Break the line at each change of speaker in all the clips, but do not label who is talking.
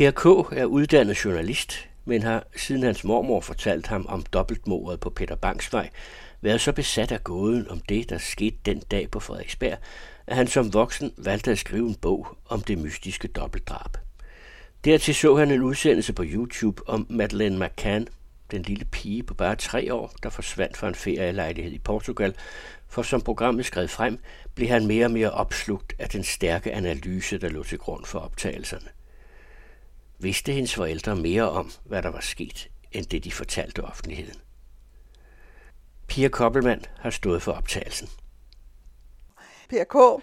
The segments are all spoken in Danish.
Per K. er uddannet journalist, men har siden hans mormor fortalt ham om dobbeltmordet på Peter Bangsvej, været så besat af gåden om det, der skete den dag på Frederiksberg, at han som voksen valgte at skrive en bog om det mystiske dobbeltdrab. Dertil så han en udsendelse på YouTube om Madeleine McCann, den lille pige på bare tre år, der forsvandt fra en ferielejlighed i Portugal, for som programmet skred frem, blev han mere og mere opslugt af den stærke analyse, der lå til grund for optagelserne. Vidste hendes forældre mere om, hvad der var sket, end det de fortalte offentligheden. Pia Koppelmann har stået for optagelsen.
Per K.,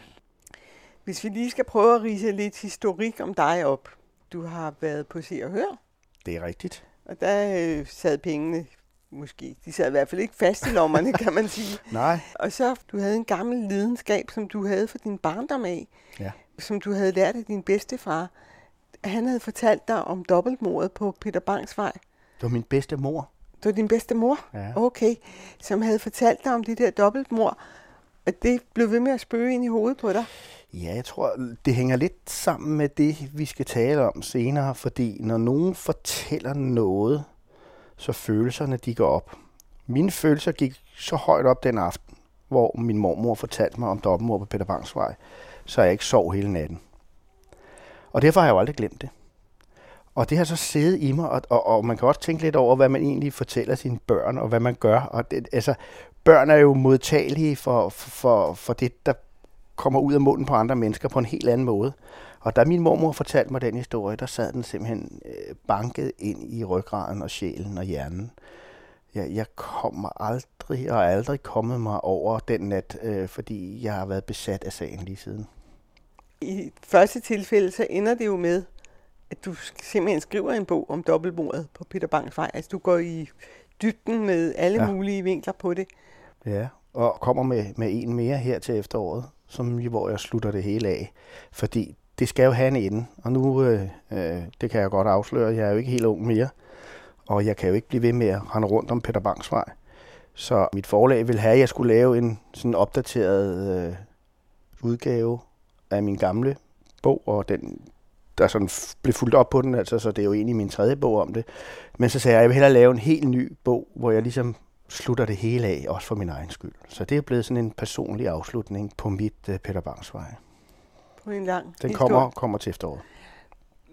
hvis vi lige skal prøve at rise lidt historik om dig op. Du har været på Se og Hør.
Det er rigtigt.
Og der øh, sad pengene måske. De sad i hvert fald ikke fast i lommerne, kan man sige.
Nej.
Og så, du havde en gammel lidenskab, som du havde for din barndom af.
Ja.
Som du havde lært af din bedstefar. Han havde fortalt dig om dobbeltmordet på Peter Bangs vej.
Det var min bedste mor.
Det var din bedste mor?
Ja.
Okay. Som havde fortalt dig om det der dobbeltmord. Og det blev ved med at spøge ind i hovedet på dig.
Ja, jeg tror, det hænger lidt sammen med det, vi skal tale om senere, fordi når nogen fortæller noget, så følelserne de går op. Mine følelser gik så højt op den aften, hvor min mormor fortalte mig om dobbeltmord på Peter Bangs vej, så jeg ikke sov hele natten. Og derfor har jeg jo aldrig glemt det. Og det har så siddet i mig, og, og, og man kan også tænke lidt over, hvad man egentlig fortæller sine børn, og hvad man gør. Og det, altså, børn er jo modtagelige for, for, for det, der kommer ud af munden på andre mennesker på en helt anden måde. Og da min mormor fortalte mig den historie, der sad den simpelthen øh, banket ind i ryggraden og sjælen og hjernen. Jeg, jeg kommer aldrig og aldrig kommet mig over den nat, øh, fordi jeg har været besat af sagen lige siden.
I første tilfælde, så ender det jo med, at du simpelthen skriver en bog om dobbeltmordet på Peter Bangs vej. Altså du går i dybden med alle ja. mulige vinkler på det.
Ja, og kommer med, med en mere her til efteråret, som, hvor jeg slutter det hele af. Fordi det skal jo have en ende, og nu, øh, øh, det kan jeg godt afsløre, jeg er jo ikke helt ung mere, og jeg kan jo ikke blive ved med at rende rundt om Peter Bangs vej. Så mit forlag vil have, at jeg skulle lave en sådan opdateret øh, udgave af min gamle bog, og den der sådan blev fuldt op på den, altså, så det er jo egentlig min tredje bog om det. Men så sagde jeg, at jeg vil hellere lave en helt ny bog, hvor jeg ligesom slutter det hele af, også for min egen skyld. Så det er blevet sådan en personlig afslutning på mit uh, Peter Bangs vej.
På en lang
Den kommer, kommer til efteråret.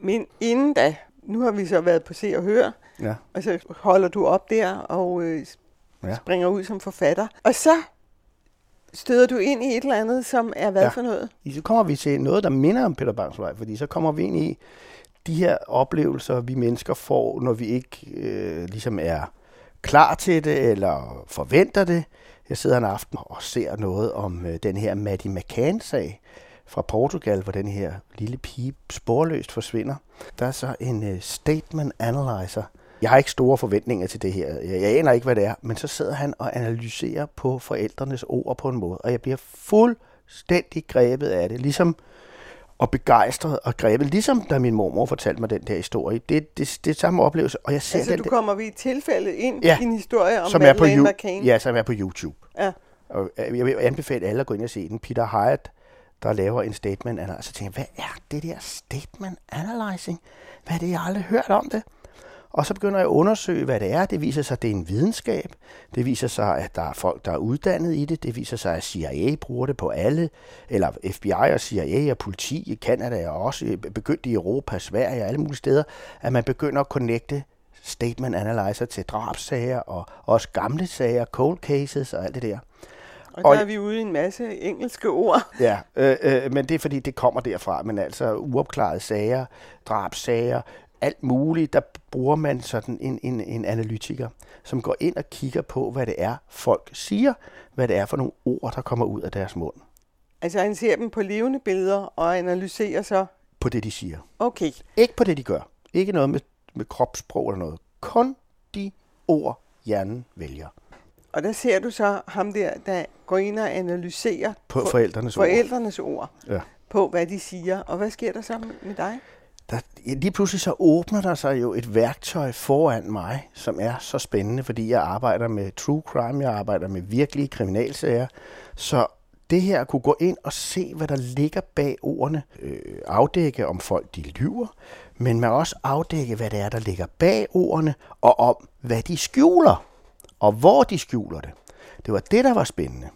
Men inden da, nu har vi så været på Se og Hør,
ja.
og så holder du op der og øh, ja. springer ud som forfatter. Og så støder du ind i et eller andet, som er hvad ja. for noget?
Så kommer vi til noget, der minder om Peter Bangs vej, fordi så kommer vi ind i de her oplevelser, vi mennesker får, når vi ikke øh, ligesom er klar til det, eller forventer det. Jeg sidder en aften og ser noget om øh, den her Maddie McCann-sag fra Portugal, hvor den her lille pige sporløst forsvinder. Der er så en øh, statement analyzer. Jeg har ikke store forventninger til det her. Jeg, jeg aner ikke, hvad det er. Men så sidder han og analyserer på forældrenes ord på en måde, og jeg bliver fuldstændig grebet af det. Ligesom og begejstret og grebet, ligesom da min mormor fortalte mig den der historie. Det, det, det er samme oplevelse, og jeg ser
altså,
den
du kommer ved et tilfælde ind ja, i en historie om
som
er på
McCain? Ja, som er på YouTube.
Ja.
Og øh, jeg vil anbefale alle at gå ind og se den. Peter Hyatt, der laver en statement analyzer. Så tænker jeg, hvad er det der statement analyzing? Hvad er det, jeg har aldrig hørt om det? Og så begynder jeg at undersøge, hvad det er. Det viser sig, at det er en videnskab. Det viser sig, at der er folk, der er uddannet i det. Det viser sig, at CIA bruger det på alle. Eller FBI og CIA og politi i Canada er også begyndt i Europa, Sverige og alle mulige steder, at man begynder at connecte statement analyzer til drabsager og også gamle sager, cold cases og alt det der.
Og der og, er vi ude i en masse engelske ord.
Ja, øh, øh, men det er fordi, det kommer derfra. Men altså uopklarede sager, drabsager, alt muligt, der bruger man sådan en, en, en analytiker, som går ind og kigger på, hvad det er, folk siger, hvad det er for nogle ord, der kommer ud af deres mund.
Altså han ser dem på levende billeder og analyserer så?
På det, de siger.
Okay.
Ikke på det, de gør. Ikke noget med, med kropssprog eller noget. Kun de ord, hjernen vælger.
Og der ser du så ham der, der går ind og analyserer
på forældrenes,
forældrenes ord.
ord. Ja.
På, hvad de siger. Og hvad sker der så med dig?
Der, lige pludselig så åbner der sig jo et værktøj foran mig, som er så spændende, fordi jeg arbejder med true crime, jeg arbejder med virkelige kriminalsager. Så det her at kunne gå ind og se, hvad der ligger bag ordene, øh, afdække om folk de lyver, men man også afdække, hvad det er, der ligger bag ordene, og om, hvad de skjuler, og hvor de skjuler det. Det var det, der var spændende.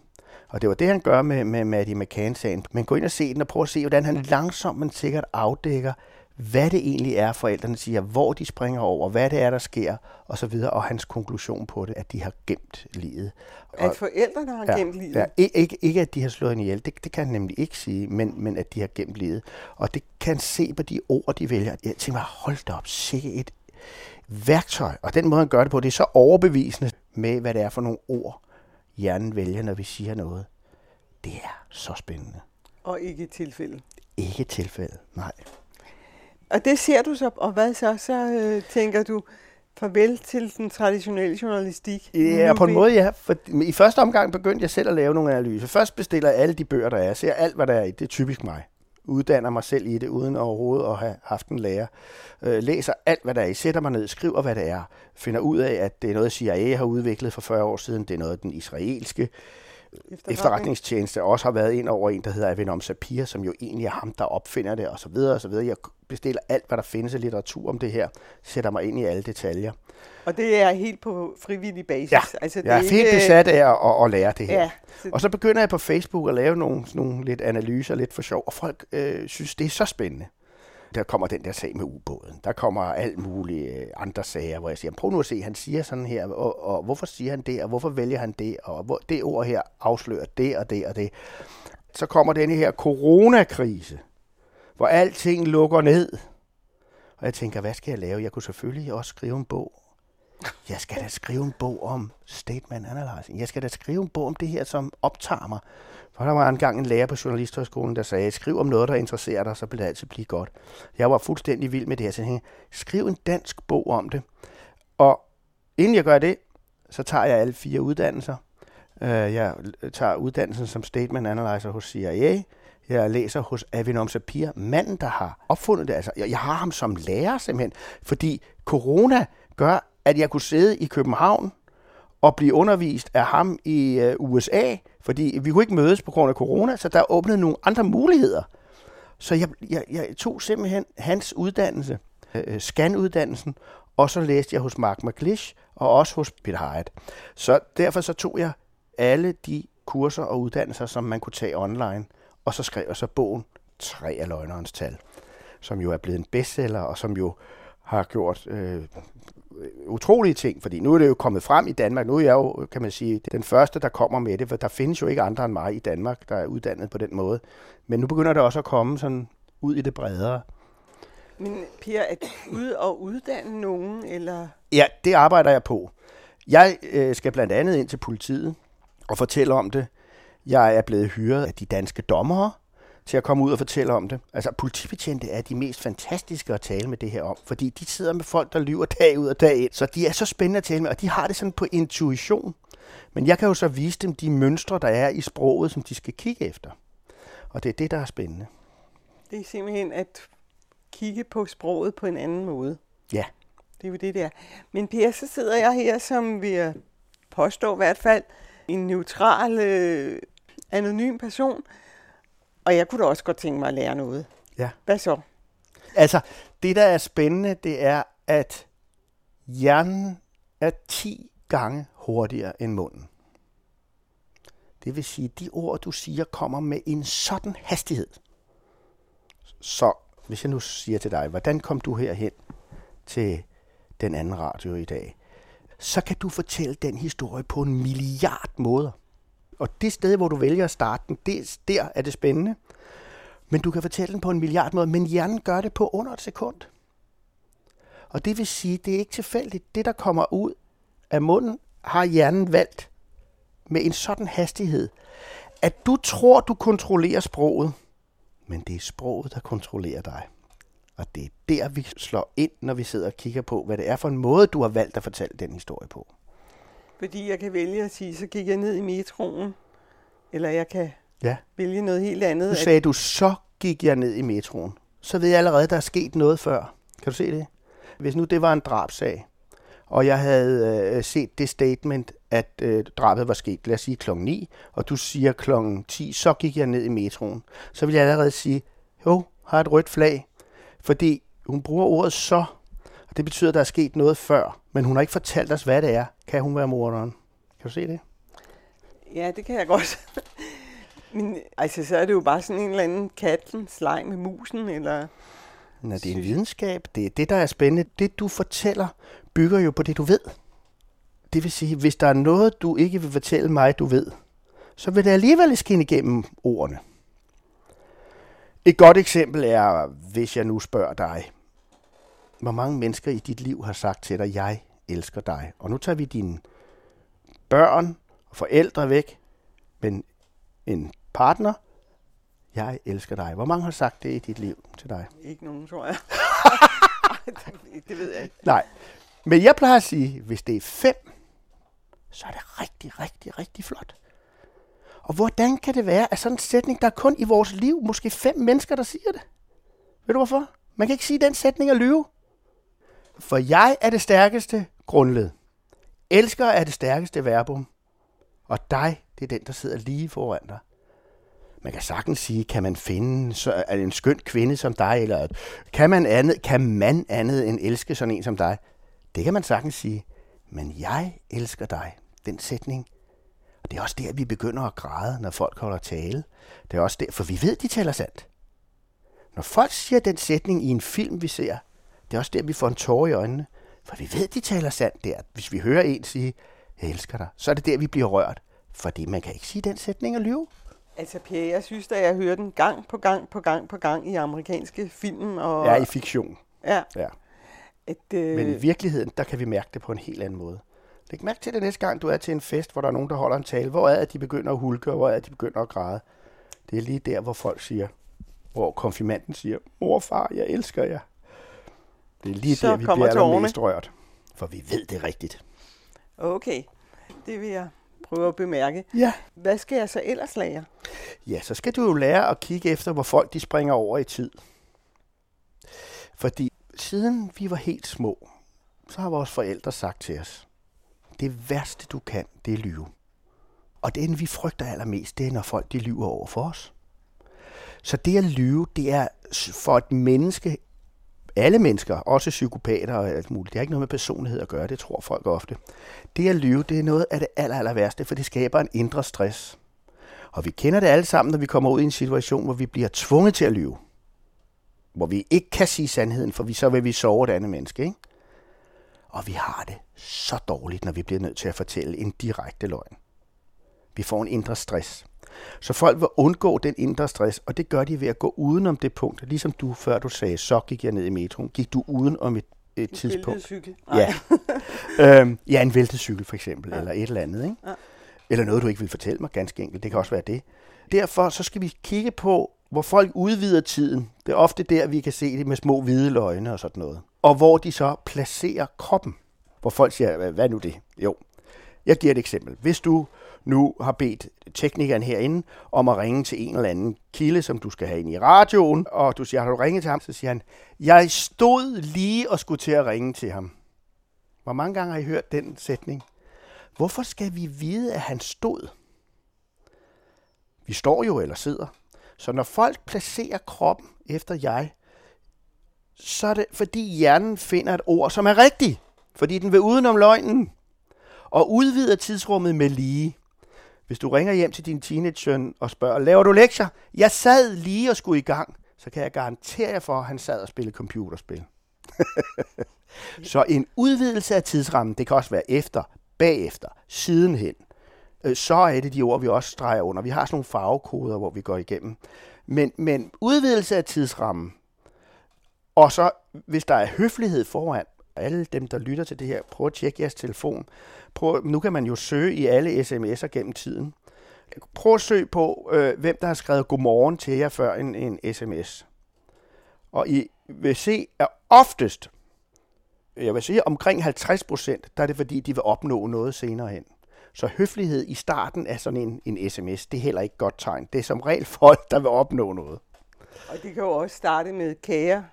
Og det var det, han gør med, med Maddie McCann-sagen. Men gå ind og se den og prøv at se, hvordan han langsomt, men sikkert afdækker, hvad det egentlig er, forældrene siger, hvor de springer over, hvad det er, der sker, og så videre, og hans konklusion på det, at de har gemt livet.
At forældrene har
ja,
gemt livet?
Ja, ikke, ikke, at de har slået hende ihjel, det, det kan han nemlig ikke sige, men, men at de har gemt livet. Og det kan han se på de ord, de vælger. Jeg tænker mig, hold da op, sikke et værktøj. Og den måde, han gør det på, det er så overbevisende med, hvad det er for nogle ord, hjernen vælger, når vi siger noget. Det er så spændende.
Og ikke et tilfælde?
Ikke et tilfælde, nej.
Og det ser du så, og hvad så? Så øh, tænker du, farvel til den traditionelle journalistik?
Ja, på en måde ja. For I første omgang begyndte jeg selv at lave nogle analyser. Først bestiller jeg alle de bøger, der er. Ser alt, hvad der er i. Det er typisk mig. Uddanner mig selv i det, uden overhovedet at have haft en lærer. Øh, læser alt, hvad der er i. Sætter mig ned, skriver, hvad det er. Finder ud af, at det er noget, CIA har udviklet for 40 år siden. Det er noget, den israelske Efterretning. efterretningstjeneste også har været ind over en, der hedder Avinom Sapir, som jo egentlig er ham, der opfinder det, og så videre, og så videre. Jeg bestiller alt, hvad der findes af litteratur om det her, sætter mig ind i alle detaljer.
Og det er helt på frivillig basis?
Ja,
altså, det
jeg er
ikke...
helt besat af at, at, at lære det her.
Ja,
så... Og så begynder jeg på Facebook at lave nogle, nogle lidt analyser, lidt for sjov, og folk øh, synes, det er så spændende. Der kommer den der sag med ubåden. Der kommer alt mulige øh, andre sager, hvor jeg siger, prøv nu at se, han siger sådan her, og, og hvorfor siger han det, og hvorfor vælger han det, og hvor, det ord her afslører det og det og det. Så kommer denne her coronakrise, hvor alting lukker ned. Og jeg tænker, hvad skal jeg lave? Jeg kunne selvfølgelig også skrive en bog. Jeg skal da skrive en bog om statement analyzing. Jeg skal da skrive en bog om det her, som optager mig. For der var engang en lærer på Journalisthøjskolen, der sagde, skriv om noget, der interesserer dig, så vil det altid blive godt. Jeg var fuldstændig vild med det her. Så jeg tænkte, skriv en dansk bog om det. Og inden jeg gør det, så tager jeg alle fire uddannelser. Øh, jeg tager uddannelsen som statement analyzer hos CIA. Jeg læser hos Avinom Sapir, manden, der har opfundet det. Altså, jeg har ham som lærer simpelthen, fordi corona gør, at jeg kunne sidde i København og blive undervist af ham i øh, USA, fordi vi kunne ikke mødes på grund af corona, så der åbnede nogle andre muligheder. Så jeg, jeg, jeg tog simpelthen hans uddannelse, øh, øh scanuddannelsen, og så læste jeg hos Mark McLeish og også hos Peter Hyatt. Så derfor så tog jeg alle de kurser og uddannelser, som man kunne tage online, og så skrev jeg så bogen Tre af løgnerens tal, som jo er blevet en bestseller, og som jo har gjort øh, utrolige ting, fordi nu er det jo kommet frem i Danmark. Nu er jeg jo, kan man sige, den første, der kommer med det, for der findes jo ikke andre end mig i Danmark, der er uddannet på den måde. Men nu begynder det også at komme sådan ud i det bredere.
Men Per, at ud og uddanne nogen, eller?
Ja, det arbejder jeg på. Jeg øh, skal blandt andet ind til politiet og fortælle om det. Jeg er blevet hyret af de danske dommere, til at komme ud og fortælle om det. Altså, politibetjente er de mest fantastiske at tale med det her om, fordi de sidder med folk, der lyver dag ud og dag ind. Så de er så spændende at tale med, og de har det sådan på intuition. Men jeg kan jo så vise dem de mønstre, der er i sproget, som de skal kigge efter. Og det er det, der er spændende.
Det er simpelthen at kigge på sproget på en anden måde.
Ja.
Det er jo det der. Men Per, så sidder jeg her, som vi påstår i hvert fald, en neutral, øh, anonym person, og jeg kunne da også godt tænke mig at lære noget.
Ja.
Hvad så?
Altså, det der er spændende, det er, at hjernen er 10 gange hurtigere end munden. Det vil sige, at de ord, du siger, kommer med en sådan hastighed. Så hvis jeg nu siger til dig, hvordan kom du herhen til den anden radio i dag? Så kan du fortælle den historie på en milliard måder. Og det sted, hvor du vælger at starte den, det, der er det spændende. Men du kan fortælle den på en milliard måder, men hjernen gør det på under et sekund. Og det vil sige, det er ikke tilfældigt. Det, der kommer ud af munden, har hjernen valgt med en sådan hastighed, at du tror, du kontrollerer sproget, men det er sproget, der kontrollerer dig. Og det er der, vi slår ind, når vi sidder og kigger på, hvad det er for en måde, du har valgt at fortælle den historie på.
Fordi jeg kan vælge at sige, så gik jeg ned i metroen, eller jeg kan
ja.
vælge noget helt andet.
Nu sagde at... du, så gik jeg ned i metroen. Så ved jeg allerede, der er sket noget før. Kan du se det? Hvis nu det var en drabsag, og jeg havde øh, set det statement at øh, drabet var sket, lad os sige klokken 9, og du siger klokken 10, så gik jeg ned i metroen, så vil jeg allerede sige, jo, har et rødt flag, fordi hun bruger ordet så, og det betyder, at der er sket noget før, men hun har ikke fortalt os, hvad det er. Kan hun være morderen? Kan du se det?
Ja, det kan jeg godt. Men altså, så er det jo bare sådan en eller anden kattens leg med musen, eller...
Nej, det er en videnskab. Det er det, der er spændende. Det, du fortæller, bygger jo på det, du ved. Det vil sige, hvis der er noget, du ikke vil fortælle mig, du ved, så vil det alligevel skinne igennem ordene. Et godt eksempel er, hvis jeg nu spørger dig, hvor mange mennesker i dit liv har sagt til dig, jeg elsker dig. Og nu tager vi dine børn og forældre væk, men en partner, jeg elsker dig. Hvor mange har sagt det i dit liv til dig?
Ikke nogen, tror jeg. det ved jeg ikke.
Nej, men jeg plejer at sige, hvis det er fem, så er det rigtig, rigtig, rigtig flot. Og hvordan kan det være, at sådan en sætning, der er kun i vores liv, måske fem mennesker, der siger det? Ved du hvorfor? Man kan ikke sige den sætning og lyve. For jeg er det stærkeste grundled. Elsker er det stærkeste verbum. Og dig, det er den, der sidder lige foran dig. Man kan sagtens sige, kan man finde så, en skøn kvinde som dig, eller kan man, andet, kan man andet end elske sådan en som dig? Det kan man sagtens sige. Men jeg elsker dig. Den sætning. Og det er også der, vi begynder at græde, når folk holder tale. Det er også der, for vi ved, de taler sandt. Når folk siger den sætning i en film, vi ser, det er også der, vi får en tår i øjnene. For vi ved, de taler sandt der. Hvis vi hører en sige, jeg elsker dig, så er det der, vi bliver rørt. Fordi man kan ikke sige den sætning og lyve.
Altså, Pierre, jeg synes at jeg hører den gang på gang på gang på gang i amerikanske film. Og...
Ja, i fiktion.
Ja.
ja.
Et, øh...
Men i virkeligheden, der kan vi mærke det på en helt anden måde. Læg mærke til det næste gang, du er til en fest, hvor der er nogen, der holder en tale. Hvor er det, de begynder at hulke, og hvor er det, de begynder at græde? Det er lige der, hvor folk siger, hvor konfirmanden siger, mor far, jeg elsker jer. Det er lige
Så
der, vi
kommer
bliver allermest rørt. For vi ved det rigtigt.
Okay, det vil jeg prøve at bemærke.
Ja.
Hvad skal jeg så ellers lære?
Ja, så skal du jo lære at kigge efter, hvor folk de springer over i tid. Fordi siden vi var helt små, så har vores forældre sagt til os, det værste du kan, det er lyve. Og det, vi frygter allermest, det er, når folk de lyver over for os. Så det at lyve, det er for et menneske, alle mennesker, også psykopater og alt muligt, det har ikke noget med personlighed at gøre, det tror folk ofte. Det at lyve, det er noget af det aller, aller værste, for det skaber en indre stress. Og vi kender det alle sammen, når vi kommer ud i en situation, hvor vi bliver tvunget til at lyve. Hvor vi ikke kan sige sandheden, for vi, så vil vi sove et andet menneske. Ikke? Og vi har det så dårligt, når vi bliver nødt til at fortælle en direkte løgn. Vi får en indre stress. Så folk vil undgå den indre stress, og det gør de ved at gå udenom det punkt. Ligesom du, før du sagde, så gik jeg ned i metroen, gik du uden om et, et tidspunkt.
Cykel.
Ja. øhm, ja, en væltet cykel for eksempel, ja. Eller et eller andet. Ikke?
Ja.
Eller noget, du ikke vil fortælle mig, ganske enkelt. Det kan også være det. Derfor så skal vi kigge på, hvor folk udvider tiden. Det er ofte der, vi kan se det med små hvide løgne og sådan noget. Og hvor de så placerer kroppen. Hvor folk siger, "Hvad- hvad er nu det? Jo, jeg giver et eksempel. Hvis du nu har bedt teknikeren herinde om at ringe til en eller anden kilde, som du skal have ind i radioen, og du siger, har du ringet til ham? Så siger han, jeg stod lige og skulle til at ringe til ham. Hvor mange gange har I hørt den sætning? Hvorfor skal vi vide, at han stod? Vi står jo eller sidder. Så når folk placerer kroppen efter jeg, så er det fordi hjernen finder et ord, som er rigtigt. Fordi den vil udenom løgnen. Og udvider tidsrummet med lige. Hvis du ringer hjem til din teenage-søn og spørger, laver du lektier? Jeg sad lige og skulle i gang. Så kan jeg garantere jer for, at han sad og spillede computerspil. så en udvidelse af tidsrammen, det kan også være efter, bagefter, sidenhen. Øh, så er det de ord, vi også streger under. Vi har sådan nogle farvekoder, hvor vi går igennem. Men, men udvidelse af tidsrammen, og så hvis der er høflighed foran, alle dem, der lytter til det her, prøv at tjekke jeres telefon. Prøv, nu kan man jo søge i alle sms'er gennem tiden. Prøv at søge på, øh, hvem der har skrevet godmorgen til jer før en, en sms. Og I vil se, at oftest, jeg vil sige omkring 50 procent, der er det fordi, de vil opnå noget senere hen. Så høflighed i starten af sådan en, en sms, det er heller ikke godt tegn. Det er som regel folk, der vil opnå noget.
Og det kan jo også starte med kære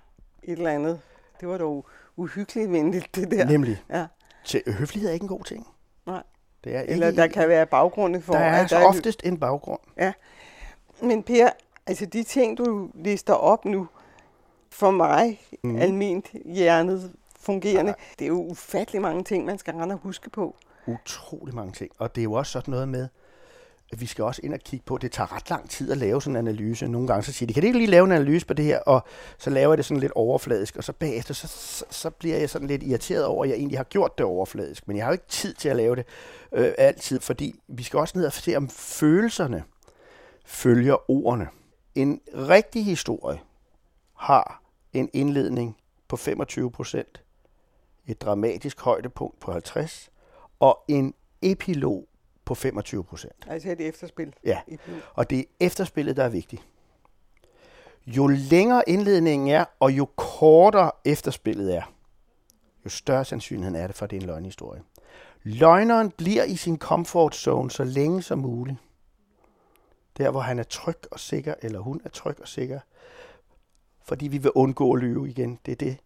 et eller andet. Det var dog uhyggeligt venligt, det der.
Nemlig.
Ja,
Til, høflighed er ikke en god ting. Det er
Eller
ikke,
der kan være baggrunde for,
der er,
at
der er oftest en baggrund.
Ja. Men Per, altså de ting, du lister op nu, for mig, mm. almindeligt hjernet fungerende, ja. det er jo ufattelig mange ting, man skal rende og huske på.
Utrolig mange ting. Og det er jo også sådan noget med, vi skal også ind og kigge på, det tager ret lang tid at lave sådan en analyse. Nogle gange så siger de, kan de ikke lige lave en analyse på det her? Og så laver jeg det sådan lidt overfladisk, og så bagefter, så, så, så bliver jeg sådan lidt irriteret over, at jeg egentlig har gjort det overfladisk. Men jeg har jo ikke tid til at lave det øh, altid, fordi vi skal også ned og se, om følelserne følger ordene. En rigtig historie har en indledning på 25 procent, et dramatisk højdepunkt på 50, og en epilog på 25 procent.
Altså et efterspil.
Ja, og det er efterspillet, der er vigtigt. Jo længere indledningen er, og jo kortere efterspillet er, jo større sandsynlighed er det for, at det er en løgnhistorie. Løgneren bliver i sin comfort zone så længe som muligt. Der, hvor han er tryg og sikker, eller hun er tryg og sikker. Fordi vi vil undgå at lyve igen. Det er det.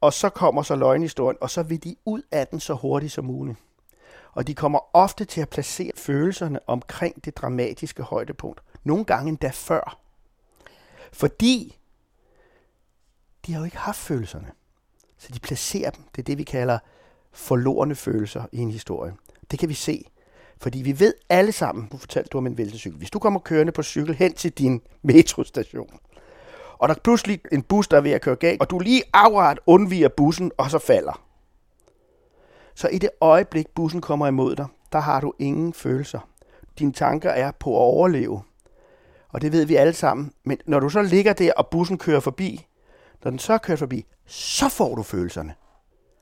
Og så kommer så løgnhistorien, og så vil de ud af den så hurtigt som muligt. Og de kommer ofte til at placere følelserne omkring det dramatiske højdepunkt. Nogle gange endda før. Fordi de har jo ikke haft følelserne. Så de placerer dem. Det er det, vi kalder forlorene følelser i en historie. Det kan vi se. Fordi vi ved alle sammen, du fortalte du om en væltecykel. Hvis du kommer kørende på cykel hen til din metrostation, og der er pludselig en bus, der er ved at køre galt, og du lige akkurat undviger bussen, og så falder. Så i det øjeblik, bussen kommer imod dig, der har du ingen følelser. Dine tanker er på at overleve. Og det ved vi alle sammen. Men når du så ligger der, og bussen kører forbi, når den så kører forbi, så får du følelserne.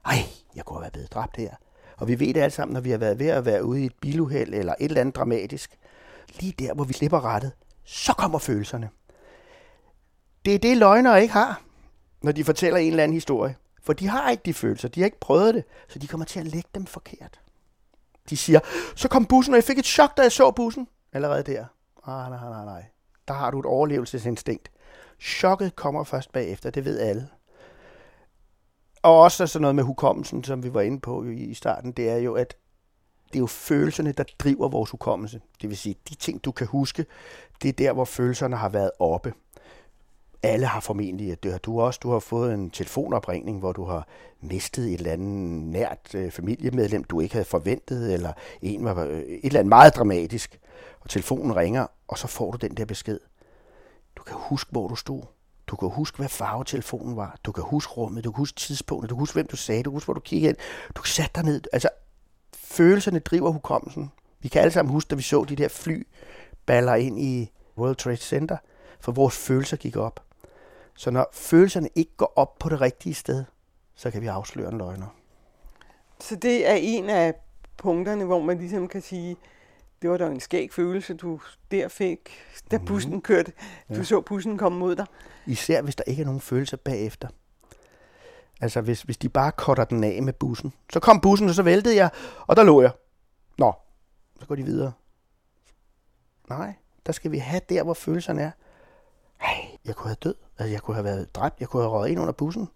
Ej, jeg kunne have været blevet dræbt her. Og vi ved det alle sammen, når vi har været ved at være ude i et biluheld eller et eller andet dramatisk. Lige der, hvor vi slipper rettet, så kommer følelserne. Det er det, løgnere ikke har, når de fortæller en eller anden historie. For de har ikke de følelser, de har ikke prøvet det, så de kommer til at lægge dem forkert. De siger, så kom bussen, og jeg fik et chok, da jeg så bussen. Allerede der. Ah, nej, nej, nej. Der har du et overlevelsesinstinkt. Chokket kommer først bagefter, det ved alle. Og også sådan noget med hukommelsen, som vi var inde på i starten, det er jo, at det er jo følelserne, der driver vores hukommelse. Det vil sige, de ting, du kan huske, det er der, hvor følelserne har været oppe. Alle har formentlig, det har du også, du har fået en telefonopringning, hvor du har mistet et eller andet nært øh, familiemedlem, du ikke havde forventet, eller en var øh, et eller andet meget dramatisk, og telefonen ringer, og så får du den der besked. Du kan huske, hvor du stod. Du kan huske, hvad farve telefonen var. Du kan huske rummet. Du kan huske tidspunktet. Du kan huske, hvem du sagde. Du kan huske, hvor du kiggede ind. Du kan sætte dig ned. Altså, følelserne driver hukommelsen. Vi kan alle sammen huske, da vi så de der fly baller ind i World Trade Center, for vores følelser gik op. Så når følelserne ikke går op på det rigtige sted, så kan vi afsløre en løgner.
Så det er en af punkterne, hvor man ligesom kan sige, det var da en skæg følelse, du der fik, da bussen kørte. Du
Ja.
så bussen komme mod dig.
Især hvis der ikke er nogen følelser bagefter. Altså hvis, hvis de bare cutter den af med bussen. Så kom bussen, og så væltede jeg, og der lå jeg. Nå, så går de videre. Nej, der skal vi have der, hvor følelserne er. Hey, jeg kunne have død. Altså, jeg kunne have været dræbt. Jeg kunne have røget ind under bussen.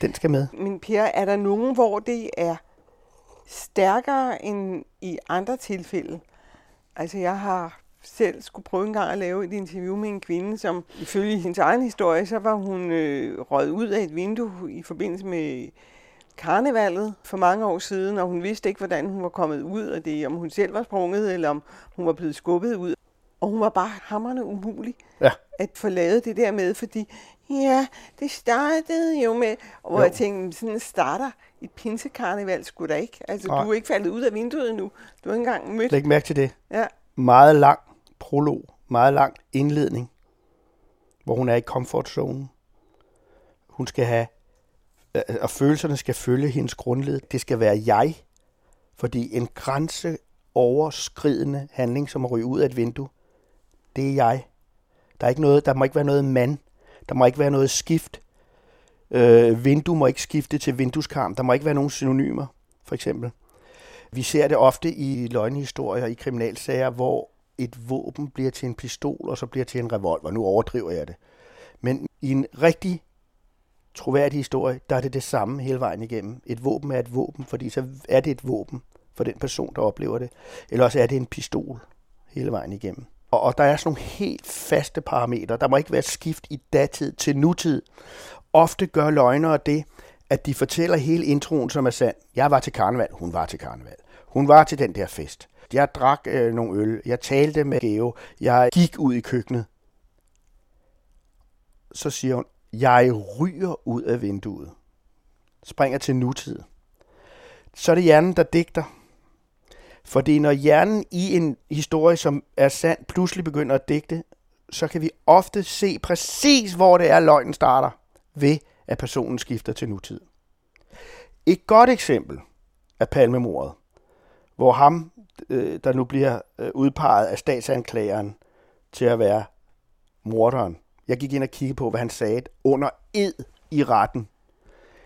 Den skal med.
Men Per, er der nogen, hvor det er stærkere end i andre tilfælde? Altså, jeg har selv skulle prøve en gang at lave et interview med en kvinde, som ifølge hendes egen historie, så var hun øh, røget ud af et vindue i forbindelse med karnevalet for mange år siden, og hun vidste ikke, hvordan hun var kommet ud af det, om hun selv var sprunget, eller om hun var blevet skubbet ud. Og hun var bare hamrende umulig
Ja.
at få lavet det der med, fordi ja, det startede jo med, og hvor
Jo.
jeg tænkte, sådan starter et pinsekarneval skulle da ikke. Altså,
Nej.
du er ikke faldet ud af vinduet endnu. Du har ikke engang mødt.
Læg mærke til det.
Ja,
Meget lang prolog. Meget lang indledning. Hvor hun er i comfort zone. Hun skal have, øh, og følelserne skal følge hendes grundled. Det skal være jeg. Fordi en grænse overskridende handling, som at ryge ud af et vindue, det er jeg. Der, er ikke noget, der må ikke være noget mand. Der må ikke være noget skift. Øh, vindue må ikke skifte til vindueskarm. Der må ikke være nogen synonymer, for eksempel. Vi ser det ofte i løgnhistorier, i kriminalsager, hvor et våben bliver til en pistol, og så bliver til en revolver. Nu overdriver jeg det. Men i en rigtig troværdig historie, der er det det samme hele vejen igennem. Et våben er et våben, fordi så er det et våben, for den person, der oplever det. Eller også er det en pistol hele vejen igennem. Og, og der er sådan nogle helt faste parametre. Der må ikke være skift i datid til nutid. Ofte gør løgnere det, at de fortæller hele introen, som er sand. Jeg var til karneval, hun var til karneval. Hun var til den der fest. Jeg drak øh, nogle øl, jeg talte med Geo, jeg gik ud i køkkenet. Så siger hun, jeg ryger ud af vinduet. Springer til nutid. Så er det hjernen, der digter. Fordi når hjernen i en historie, som er sand, pludselig begynder at digte, så kan vi ofte se præcis, hvor det er, løgnen starter, ved at personen skifter til nutid. Et godt eksempel er palmemordet, hvor ham, øh, der nu bliver øh, udpeget af statsanklageren til at være morderen. Jeg gik ind og kiggede på, hvad han sagde under ed i retten.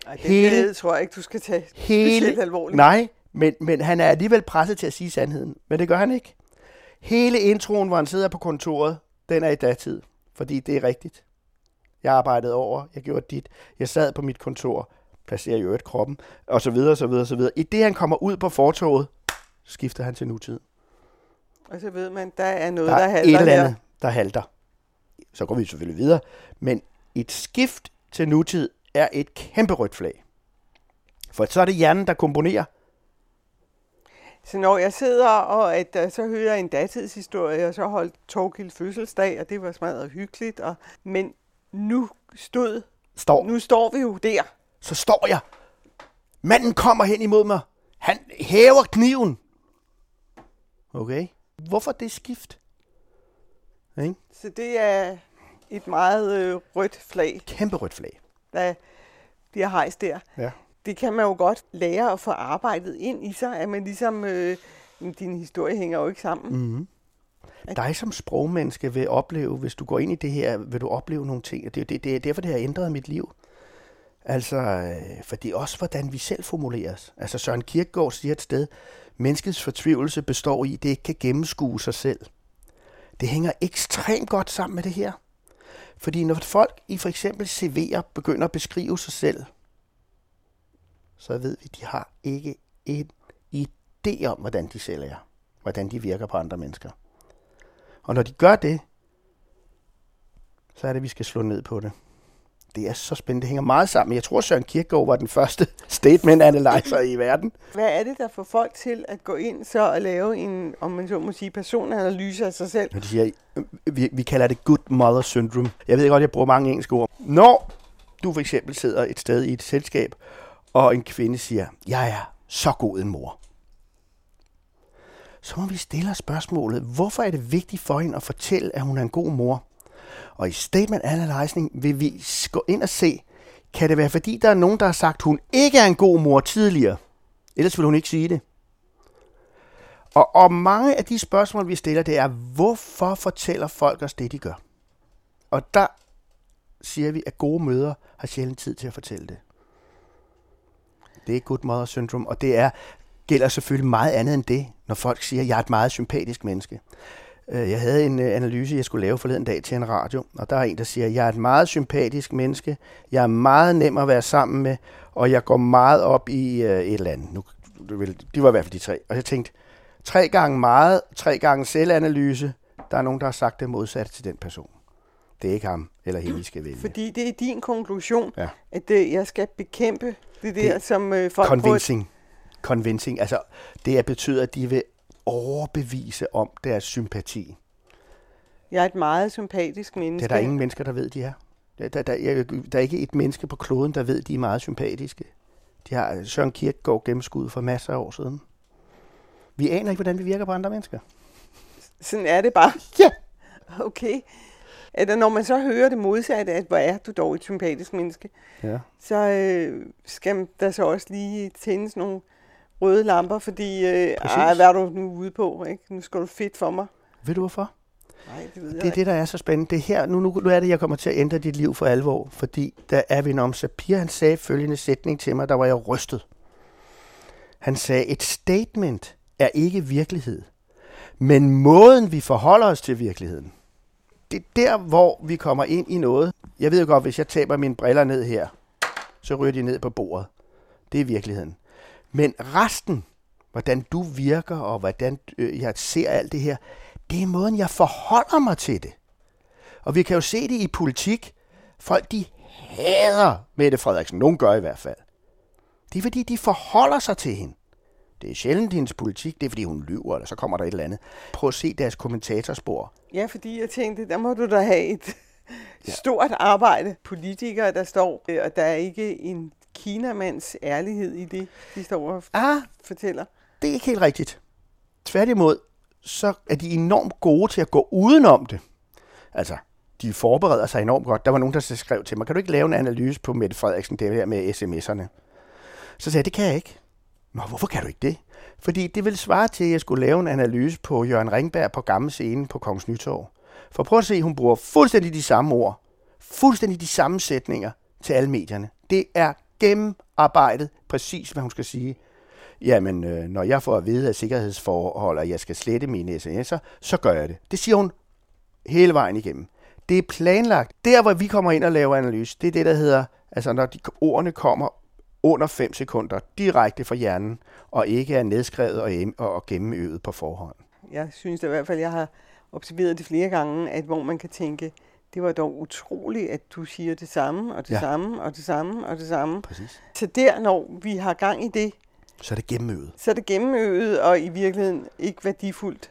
Ej, det hele, tror jeg ikke, du skal tage hele, alvorligt.
Nej, men, men han er alligevel presset til at sige sandheden. Men det gør han ikke. Hele introen, hvor han sidder på kontoret, den er i datid. Fordi det er rigtigt. Jeg arbejdede over, jeg gjorde dit. Jeg sad på mit kontor, placerer i øvrigt kroppen, og så videre, så videre, så videre. I det, han kommer ud på fortoget, skifter han til nutid.
Og så ved man, der er noget, der, der halter
et eller andet, der halter. Så går vi selvfølgelig videre. Men et skift til nutid er et kæmpe rødt flag. For så er det hjernen, der komponerer.
Så når jeg sidder og at, uh, så hører jeg en datidshistorie, og så holdt Torgild fødselsdag, og det var smadret hyggeligt. Og, men nu stod,
står.
nu står vi jo der.
Så står jeg. Manden kommer hen imod mig. Han hæver kniven. Okay. Hvorfor det skift?
Okay. Så det er et meget øh, rødt flag.
Kæmpe rødt flag.
Der bliver hejst der.
Ja.
Det kan man jo godt lære at få arbejdet ind i sig, at man ligesom, øh, din historie hænger jo ikke sammen.
Mm-hmm. Dig som sprogmenneske vil opleve, hvis du går ind i det her, vil du opleve nogle ting. Det, det, det er derfor, det har ændret mit liv. Altså, øh, for det er også, hvordan vi selv formuleres. Altså, Søren Kierkegaard siger et sted, menneskets fortvivlelse består i, at det ikke kan gennemskue sig selv. Det hænger ekstremt godt sammen med det her. Fordi når folk i for eksempel CV'er begynder at beskrive sig selv, så ved vi, at de har ikke en idé om, hvordan de selv er. Hvordan de virker på andre mennesker. Og når de gør det, så er det, at vi skal slå ned på det. Det er så spændende. Det hænger meget sammen. Jeg tror, Søren Kierkegaard var den første statement analyzer i verden.
Hvad er det, der får folk til at gå ind så og lave en, om man så må sige, personanalyse af sig selv?
De siger, vi, vi kalder det good mother syndrome. Jeg ved godt, jeg bruger mange engelske ord. Når du for eksempel sidder et sted i et selskab, og en kvinde siger, jeg er så god en mor. Så må vi stille spørgsmålet, hvorfor er det vigtigt for hende at fortælle, at hun er en god mor? Og i statement analyzing vil vi gå ind og se, kan det være fordi, der er nogen, der har sagt, at hun ikke er en god mor tidligere? Ellers vil hun ikke sige det. Og, og mange af de spørgsmål, vi stiller, det er, hvorfor fortæller folk os det, de gør? Og der siger vi, at gode møder har sjældent tid til at fortælle det. Det er good mother syndrome, og det er, gælder selvfølgelig meget andet end det, når folk siger, at jeg er et meget sympatisk menneske. Øh, jeg havde en øh, analyse, jeg skulle lave forleden dag til en radio, og der er en, der siger, at jeg er et meget sympatisk menneske, jeg er meget nem at være sammen med, og jeg går meget op i øh, et eller andet. Nu, det var i hvert fald de tre. Og jeg tænkte, tre gange meget, tre gange selvanalyse, der er nogen, der har sagt det modsatte til den person. Det er ikke ham eller hende, vi skal vælge.
Fordi det er din konklusion, ja. at det, jeg skal bekæmpe det der, det, som øh, folk...
Convincing. Prøver... Convincing. Altså, det betyder, at de vil overbevise om deres sympati.
Jeg er et meget sympatisk menneske.
Det er der ingen mennesker, der ved, de er. Der, der, der, der er ikke et menneske på kloden, der ved, de er meget sympatiske. De har Søren Kierkegaard gennemskud for masser af år siden. Vi aner ikke, hvordan vi virker på andre mennesker.
Sådan er det bare.
Ja.
Okay. Eller når man så hører det modsatte, at hvor er du dog et sympatisk menneske,
ja.
så øh, skal der så også lige tændes nogle røde lamper, fordi øh, ej, hvad er du nu ude på? Ikke? Nu skal du fedt for mig.
Ved du hvorfor?
Nej, det ved jeg
Det er det, der er så spændende. Det er her, nu, nu, nu er det, jeg kommer til at ændre dit liv for alvor, fordi der er vi om Sapir, han sagde følgende sætning til mig, der var jeg rystet. Han sagde, et statement er ikke virkelighed, men måden vi forholder os til virkeligheden. Det er der, hvor vi kommer ind i noget. Jeg ved jo godt, hvis jeg taber mine briller ned her, så ryger de ned på bordet. Det er virkeligheden. Men resten, hvordan du virker, og hvordan øh, jeg ser alt det her, det er måden, jeg forholder mig til det. Og vi kan jo se det i politik. Folk, de hader Mette Frederiksen. Nogen gør i hvert fald. Det er, fordi de forholder sig til hende. Det er sjældent hendes politik, det er, fordi hun lyver, eller så kommer der et eller andet. Prøv at se deres kommentatorspor.
Ja, fordi jeg tænkte, der må du da have et ja. stort arbejde. Politikere, der står, øh, og der er ikke en kinamands ærlighed i det, de står og
ah,
fortæller.
Det er ikke helt rigtigt. Tværtimod, så er de enormt gode til at gå udenom det. Altså, de forbereder sig enormt godt. Der var nogen, der skrev til mig, kan du ikke lave en analyse på Mette Frederiksen, det her med sms'erne? Så sagde jeg, det kan jeg ikke. Nå, hvorfor kan du ikke det? Fordi det vil svare til, at jeg skulle lave en analyse på Jørgen Ringberg på gamle scene på Kongens Nytorv. For prøv at se, hun bruger fuldstændig de samme ord, fuldstændig de samme sætninger til alle medierne. Det er gennemarbejdet præcis, hvad hun skal sige. Jamen, øh, når jeg får at vide af sikkerhedsforhold, at jeg skal slette mine sms'er, så gør jeg det. Det siger hun hele vejen igennem. Det er planlagt. Der, hvor vi kommer ind og laver analyse, det er det, der hedder, altså når de ordene kommer under 5 sekunder direkte fra hjernen, og ikke er nedskrevet og, gennemøvet på forhånd.
Jeg synes i hvert fald, jeg har observeret det flere gange, at hvor man kan tænke, det var dog utroligt, at du siger det samme, og det ja. samme, og det samme, og det samme.
Præcis.
Så der, når vi har gang i det,
så er det gennemøvet.
Så er det gennemøvet, og i virkeligheden ikke værdifuldt.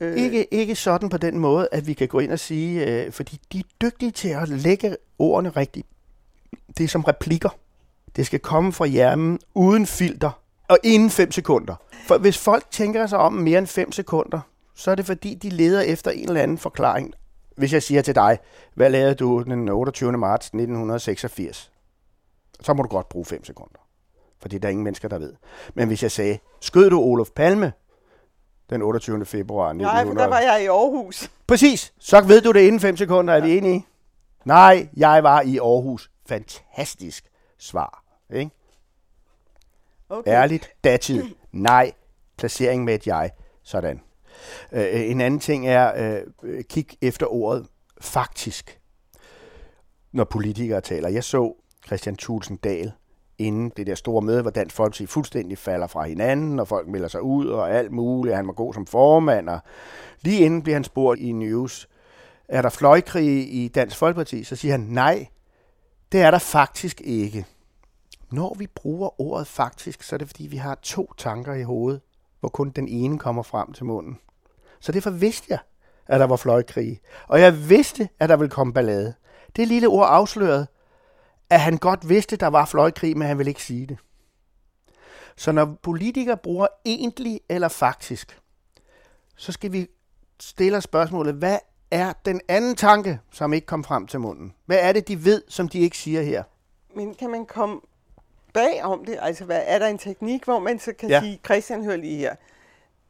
Øh. Ikke, ikke sådan på den måde, at vi kan gå ind og sige, øh, fordi de er dygtige til at lægge ordene rigtigt. Det er som replikker. Det skal komme fra hjernen uden filter og inden 5 sekunder. For hvis folk tænker sig om mere end 5 sekunder, så er det fordi, de leder efter en eller anden forklaring. Hvis jeg siger til dig, hvad lavede du den 28. marts 1986? Så må du godt bruge 5 sekunder. For det er der ingen mennesker, der ved. Men hvis jeg sagde, skød du Olof Palme den 28. februar 1900?
Nej, for der var jeg i Aarhus.
Præcis. Så ved du det inden 5 sekunder. Er ja. vi enige? Nej, jeg var i Aarhus. Fantastisk svar. Ikke? Okay. Ærligt, datid, nej, placering med et jeg, sådan. Øh, en anden ting er, øh, kig efter ordet faktisk, når politikere taler. Jeg så Christian Thulsen Dahl inden det der store møde, hvor Dansk Folkeparti fuldstændig falder fra hinanden, og folk melder sig ud og alt muligt. Han var god som formand, og lige inden bliver han spurgt i News, er der fløjkrig i Dansk Folkeparti? Så siger han, nej, det er der faktisk ikke. Når vi bruger ordet faktisk, så er det fordi, vi har to tanker i hovedet, hvor kun den ene kommer frem til munden. Så derfor vidste jeg, at der var fløjkrig. Og jeg vidste, at der ville komme ballade. Det lille ord afslørede, at han godt vidste, at der var fløjkrig, men han ville ikke sige det. Så når politikere bruger egentlig eller faktisk, så skal vi stille spørgsmålet, hvad er den anden tanke, som ikke kom frem til munden? Hvad er det, de ved, som de ikke siger her?
Men kan man komme bag om det? Altså, hvad, er der en teknik, hvor man så kan ja. sige, Christian, hør lige her,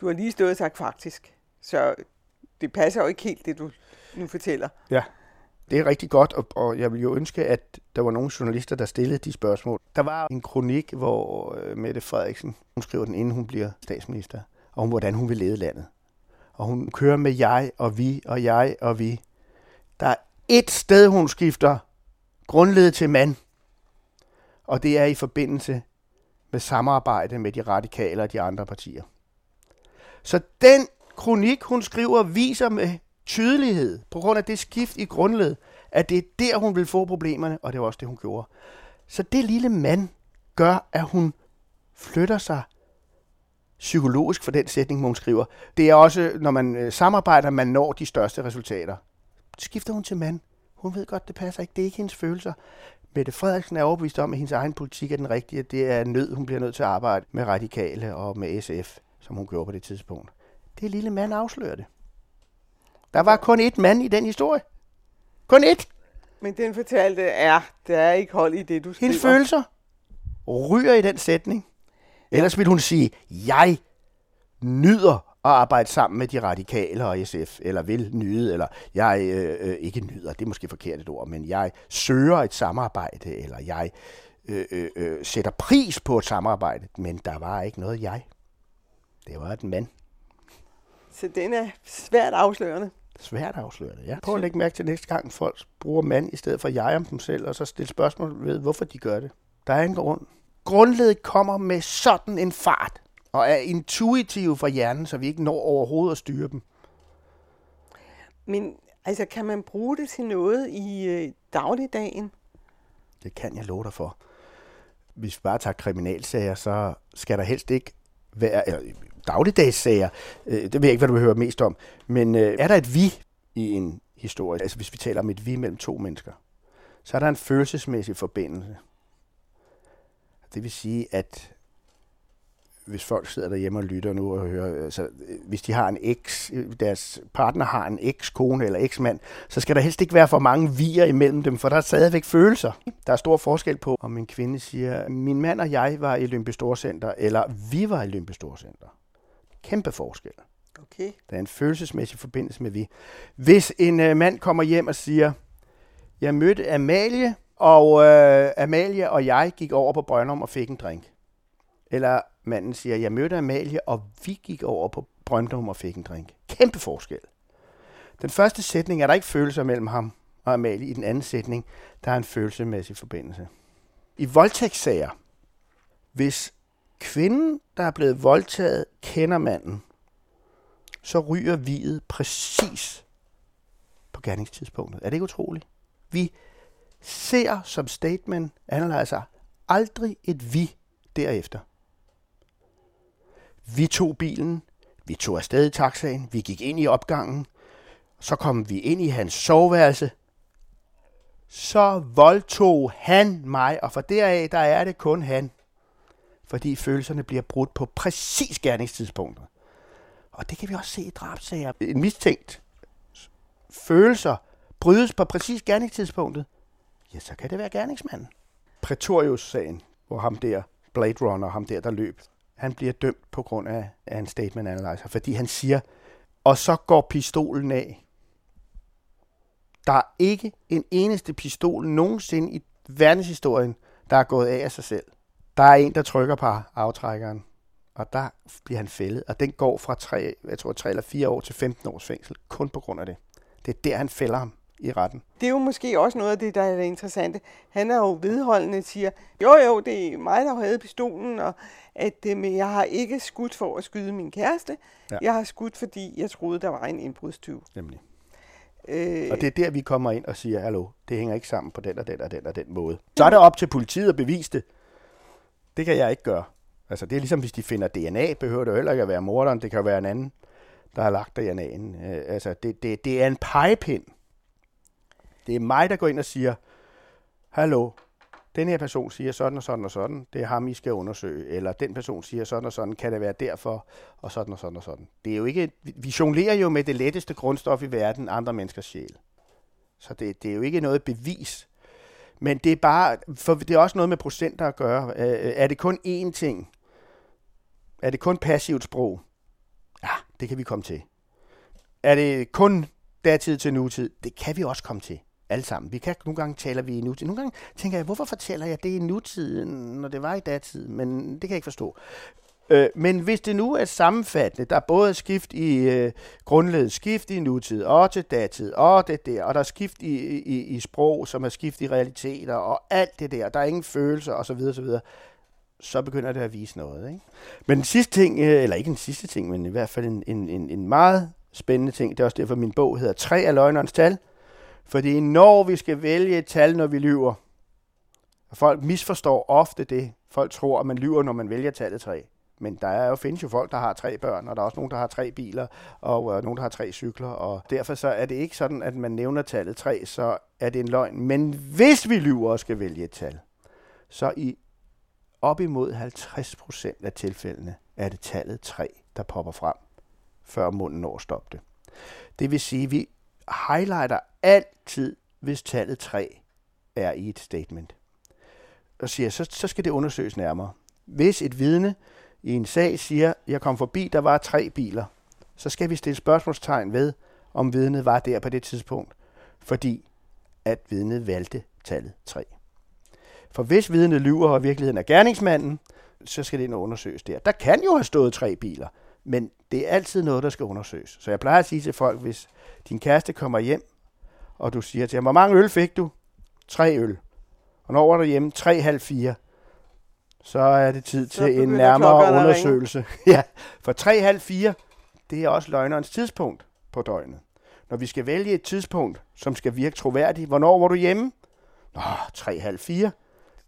du har lige stået og sagt faktisk, så det passer jo ikke helt, det du nu fortæller.
Ja, det er rigtig godt, og, og jeg vil jo ønske, at der var nogle journalister, der stillede de spørgsmål. Der var en kronik, hvor øh, Mette Frederiksen, hun skriver den, inden hun bliver statsminister, om hvordan hun vil lede landet. Og hun kører med jeg og vi og jeg og vi. Der er et sted, hun skifter grundled til mand – og det er i forbindelse med samarbejde med de radikale og de andre partier. Så den kronik, hun skriver, viser med tydelighed, på grund af det skift i grundled, at det er der, hun vil få problemerne, og det var også det, hun gjorde. Så det lille mand gør, at hun flytter sig psykologisk for den sætning, hun skriver. Det er også, når man øh, samarbejder, man når de største resultater. Skifter hun til mand. Hun ved godt, det passer ikke. Det er ikke hendes følelser. Mette Frederiksen er overbevist om, at hendes egen politik er den rigtige. Det er nød, hun bliver nødt til at arbejde med radikale og med SF, som hun gjorde på det tidspunkt. Det lille mand afslører det. Der var kun ét mand i den historie. Kun ét.
Men den fortalte er, der er ikke hold i det, du skriver.
Hendes følelser ryger i den sætning. Ellers vil hun sige, jeg nyder at arbejde sammen med de radikale og SF, eller vil nyde, eller jeg øh, øh, ikke nyder, det er måske forkert et ord, men jeg søger et samarbejde, eller jeg øh, øh, øh, sætter pris på et samarbejde, men der var ikke noget jeg. Det var et mand.
Så den er svært afslørende.
Svært afslørende, ja. Prøv at lægge mærke til næste gang, folk bruger mand i stedet for jeg om dem selv, og så stille spørgsmål ved, hvorfor de gør det. Der er en grund. Grundledet kommer med sådan en fart, og er intuitive for hjernen, så vi ikke når overhovedet at styre dem.
Men altså, kan man bruge det til noget i øh, dagligdagen?
Det kan jeg love dig for. Hvis vi bare tager kriminalsager, så skal der helst ikke være eller, dagligdagssager. Øh, det ved jeg ikke, hvad du behøver mest om. Men øh, er der et vi i en historie, altså hvis vi taler om et vi mellem to mennesker, så er der en følelsesmæssig forbindelse. Det vil sige, at hvis folk sidder derhjemme og lytter nu og hører, altså, hvis de har en eks, deres partner har en eks-kone eller eks-mand, så skal der helst ikke være for mange vier imellem dem, for der er stadigvæk følelser. Der er stor forskel på, om en kvinde siger, min mand og jeg var i Olympisk Storcenter, eller vi var i Olympisk Storcenter. Kæmpe forskel.
Okay.
Der er en følelsesmæssig forbindelse med vi. Hvis en øh, mand kommer hjem og siger, jeg mødte Amalie, og øh, Amalie og jeg gik over på Brøndum og fik en drink. Eller manden siger, jeg mødte Amalie, og vi gik over på Brøndum og fik en drink. Kæmpe forskel. Den første sætning er der ikke følelser mellem ham og Amalie. I den anden sætning, der er en følelsesmæssig forbindelse. I voldtægtssager, hvis kvinden, der er blevet voldtaget, kender manden, så ryger videt præcis på gerningstidspunktet. Er det ikke utroligt? Vi ser som statement analyser aldrig et vi derefter. Vi tog bilen, vi tog afsted i taxaen, vi gik ind i opgangen, så kom vi ind i hans soveværelse. Så voldtog han mig, og for deraf, der er det kun han. Fordi følelserne bliver brudt på præcis gerningstidspunktet. Og det kan vi også se i drabsager. En mistænkt følelser brydes på præcis gerningstidspunktet. Ja, så kan det være gerningsmanden. Pretorius-sagen, hvor ham der, Blade Runner, ham der, der løb, han bliver dømt på grund af, af en statement analyzer, fordi han siger, og så går pistolen af. Der er ikke en eneste pistol nogensinde i verdenshistorien, der er gået af af sig selv. Der er en, der trykker på aftrækkeren, og der bliver han fældet, og den går fra 3, jeg tror, 3 eller 4 år til 15 års fængsel, kun på grund af det. Det er der, han fælder ham i retten.
Det er jo måske også noget af det, der er det interessante. Han er jo vedholdende siger, jo jo, det er mig, der havde pistolen, og at øh, men jeg har ikke skudt for at skyde min kæreste. Ja. Jeg har skudt, fordi jeg troede, der var en indbrudstyv.
Nemlig. Øh, og det er der, vi kommer ind og siger, hallo, det hænger ikke sammen på den og den og den og den måde. Så er det op til politiet at bevise det. Det kan jeg ikke gøre. Altså, det er ligesom, hvis de finder DNA, behøver det jo heller ikke at være morderen. Det kan jo være en anden, der har lagt DNA'en. Øh, altså, det, det, det er en pegepind. Det er mig, der går ind og siger, hallo, den her person siger sådan og sådan og sådan, det er ham, I skal undersøge. Eller den person siger sådan og sådan, kan det være derfor, og sådan og sådan og sådan. Det er jo ikke, vi jonglerer jo med det letteste grundstof i verden, andre menneskers sjæl. Så det, det er jo ikke noget bevis. Men det er bare, for det er også noget med procenter at gøre. Er det kun én ting? Er det kun passivt sprog? Ja, det kan vi komme til. Er det kun datid til nutid? Det kan vi også komme til alle sammen. Vi kan nogle gange taler vi i nutid. Nogle gange tænker jeg, hvorfor fortæller jeg det i nutiden, når det var i datid? Men det kan jeg ikke forstå. Øh, men hvis det nu er sammenfattende, der er både skift i øh, grundledet, skift i nutid og til datid, og det der, og der er skift i, i, i sprog, som er skift i realiteter, og alt det der, der er ingen følelser osv. osv., så begynder det at vise noget. Ikke? Men den sidste ting, øh, eller ikke den sidste ting, men i hvert fald en, en, en, en meget spændende ting, det er også derfor, min bog hedder Tre af løgnerens tal, fordi når vi skal vælge et tal, når vi lyver, og folk misforstår ofte det. Folk tror, at man lyver, når man vælger tallet 3. Men der er jo, findes jo folk, der har tre børn, og der er også nogen, der har tre biler, og øh, nogen, der har tre cykler. Og derfor så er det ikke sådan, at man nævner tallet 3, så er det en løgn. Men hvis vi lyver og skal vælge et tal, så i op imod 50 procent af tilfældene er det tallet 3, der popper frem, før munden når at stoppe det. Det vil sige, at vi highlighter altid, hvis tallet 3 er i et statement. Og siger, så, så skal det undersøges nærmere. Hvis et vidne i en sag siger, jeg kom forbi, der var tre biler, så skal vi stille spørgsmålstegn ved, om vidnet var der på det tidspunkt, fordi at vidnet valgte tallet 3. For hvis vidnet lyver, og virkeligheden er gerningsmanden, så skal det undersøges der. Der kan jo have stået tre biler, men det er altid noget, der skal undersøges. Så jeg plejer at sige til folk, hvis din kæreste kommer hjem, og du siger til ham, hvor mange øl fik du? Tre øl. Og når du hjemme? Tre, halv, fire. så er det tid
Så
til en nærmere undersøgelse. Ja, for 3.30, det er også løgnerens tidspunkt på døgnet. Når vi skal vælge et tidspunkt, som skal virke troværdigt, hvornår var du hjemme? Nå, 3.30.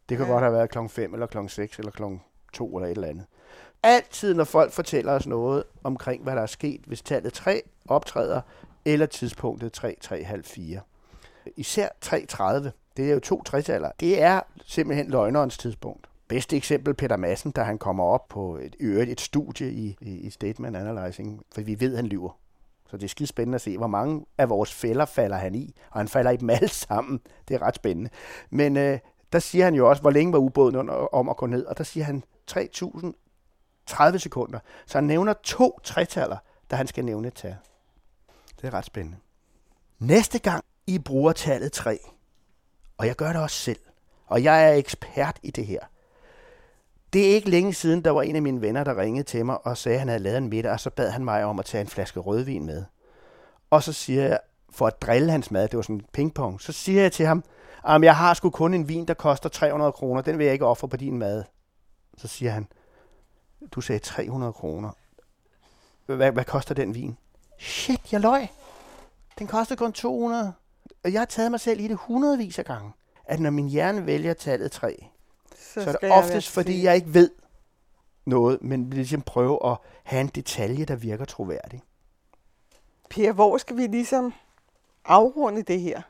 Det kan
ja.
godt have været klokken 5 eller klokken 6 eller klokken 2 eller et eller andet. Altid, når folk fortæller os noget omkring, hvad der er sket, hvis tallet 3 optræder, eller tidspunktet 3, 3, 4. Især 3.30, det er jo to tretaller. Det er simpelthen løgnerens tidspunkt. Bedste eksempel Peter Madsen, da han kommer op på et, øvrigt et studie i, i, i Statement Analyzing, for vi ved, at han lyver. Så det er skide spændende at se, hvor mange af vores fælder falder han i, og han falder i dem alle sammen. Det er ret spændende. Men øh, der siger han jo også, hvor længe var ubåden under, om at gå ned, og der siger han 30 sekunder. Så han nævner to tretaller, da han skal nævne et tal. Det er ret spændende. Næste gang I bruger tallet 3, og jeg gør det også selv, og jeg er ekspert i det her. Det er ikke længe siden, der var en af mine venner, der ringede til mig og sagde, at han havde lavet en middag, og så bad han mig om at tage en flaske rødvin med. Og så siger jeg, for at drille hans mad, det var sådan en pingpong, så siger jeg til ham, at jeg har sgu kun en vin, der koster 300 kroner, den vil jeg ikke ofre på din mad. Så siger han, du sagde 300 kroner. Hvad, hvad koster den vin? Shit, jeg løg. Den koster kun 200. Og jeg har taget mig selv i det hundredvis af gange, at når min hjerne vælger tallet 3, så, så er det
jeg
oftest, fordi
til.
jeg ikke ved noget, men vil ligesom prøve at have en detalje, der virker troværdig.
Per, hvor skal vi ligesom afrunde det her?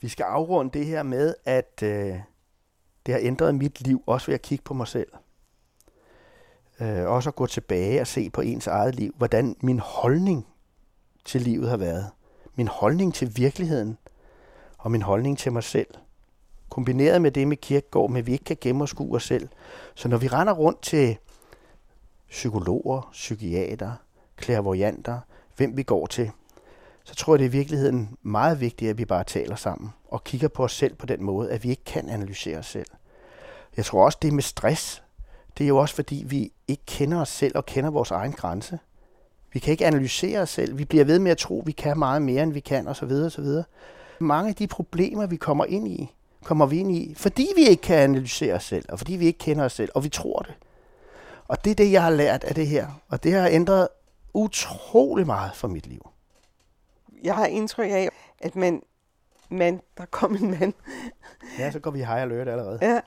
Vi skal afrunde det her med, at øh, det har ændret mit liv, også ved at kigge på mig selv. Øh, også at gå tilbage og se på ens eget liv, hvordan min holdning til livet har været. Min holdning til virkeligheden og min holdning til mig selv. Kombineret med det med kirkegård, med at vi ikke kan gennemskue os selv. Så når vi render rundt til psykologer, psykiater, klærvoyanter, hvem vi går til, så tror jeg, det er i virkeligheden meget vigtigt, at vi bare taler sammen og kigger på os selv på den måde, at vi ikke kan analysere os selv. Jeg tror også, det med stress, det er jo også fordi, vi ikke kender os selv og kender vores egen grænse. Vi kan ikke analysere os selv. Vi bliver ved med at tro, at vi kan meget mere, end vi kan, osv. osv. Mange af de problemer, vi kommer ind i, kommer vi ind i, fordi vi ikke kan analysere os selv, og fordi vi ikke kender os selv, og vi tror det. Og det er det, jeg har lært af det her. Og det har ændret utrolig meget for mit liv.
Jeg har indtryk af, at man, man der kom en mand,
Ja, så går vi high alert allerede.
ja,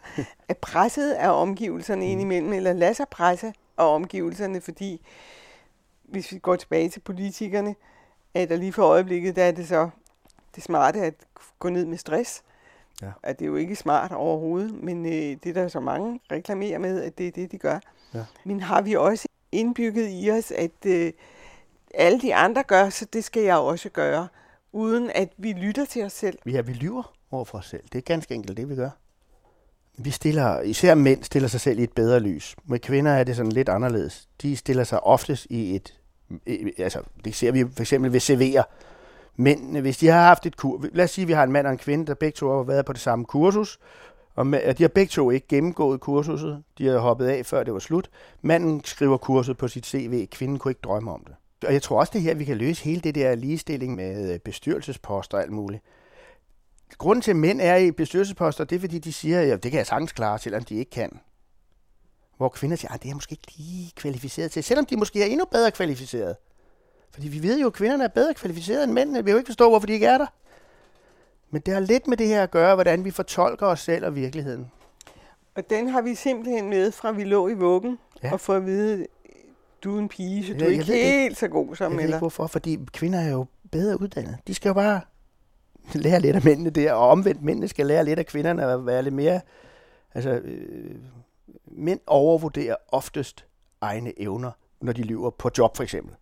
er presset af omgivelserne
Mm.
indimellem, eller lader sig presse af omgivelserne, fordi hvis vi går tilbage til politikerne, at der lige for øjeblikket, der er det så det smarte at gå ned med stress.
Ja.
At det er jo ikke smart overhovedet, men øh, det er der så mange reklamerer med, at det er det, de gør.
Ja.
Men har vi også indbygget i os, at øh, alle de andre gør, så det skal jeg også gøre, uden at vi lytter til os selv.
Ja, vi lyver over for os selv. Det er ganske enkelt det, vi gør. Vi stiller, især mænd stiller sig selv i et bedre lys. Med kvinder er det sådan lidt anderledes. De stiller sig oftest i et, altså det ser vi for eksempel ved CV'er. Mændene, hvis de har haft et kur, lad os sige, at vi har en mand og en kvinde, der begge to har været på det samme kursus, og og de har begge to ikke gennemgået kursuset. De har hoppet af, før det var slut. Manden skriver kurset på sit CV, kvinden kunne ikke drømme om det. Og jeg tror også, det er her, vi kan løse hele det der ligestilling med øh, bestyrelsesposter og alt muligt. Grunden til, at mænd er i bestyrelsesposter, det er, fordi de siger, at det kan jeg sagtens klare, selvom de ikke kan. Hvor kvinder siger, at det er jeg måske ikke lige kvalificeret til, selvom de måske er endnu bedre kvalificeret. Fordi vi ved jo, at kvinderne er bedre kvalificeret end mændene. Vi vil jo ikke forstå, hvorfor de ikke er der. Men det har lidt med det her at gøre, hvordan vi fortolker os selv og virkeligheden.
Og den har vi simpelthen med fra vi lå i vuggen,
Ja.
ja. og få at vide, du er en pige, så du er
ikke
helt så god som
Jeg ved ikke
eller.
hvorfor, fordi kvinder er jo bedre uddannet. De skal jo bare lære lidt af mændene der, og omvendt mændene skal lære lidt af kvinderne at være lidt mere... Altså, øh, mænd overvurderer oftest egne evner, når de lyver på job for eksempel.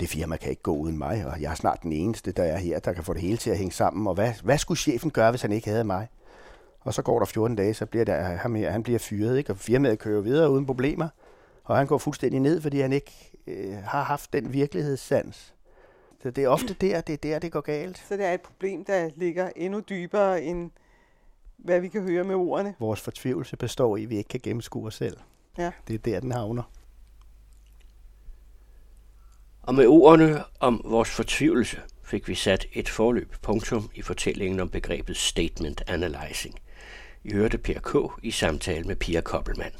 Det firma kan ikke gå uden mig, og jeg er snart den eneste, der er her, der kan få det hele til at hænge sammen. Og hvad, hvad skulle chefen gøre, hvis han ikke havde mig? Og så går der 14 dage, så bliver der, ham her, han bliver fyret, ikke? og firmaet kører videre uden problemer. Og han går fuldstændig ned, fordi han ikke øh, har haft den virkelighedssans. Så det er ofte der, det er der, det går galt.
Så det er et problem, der ligger endnu dybere end hvad vi kan høre med ordene.
Vores fortvivlelse består i, at vi ikke kan gennemskue os selv.
Ja.
Det er der, den havner.
Og med ordene om vores fortvivlelse fik vi sat et forløb punktum i fortællingen om begrebet statement analyzing. I hørte Per K. i samtale med Pia Koppelmann.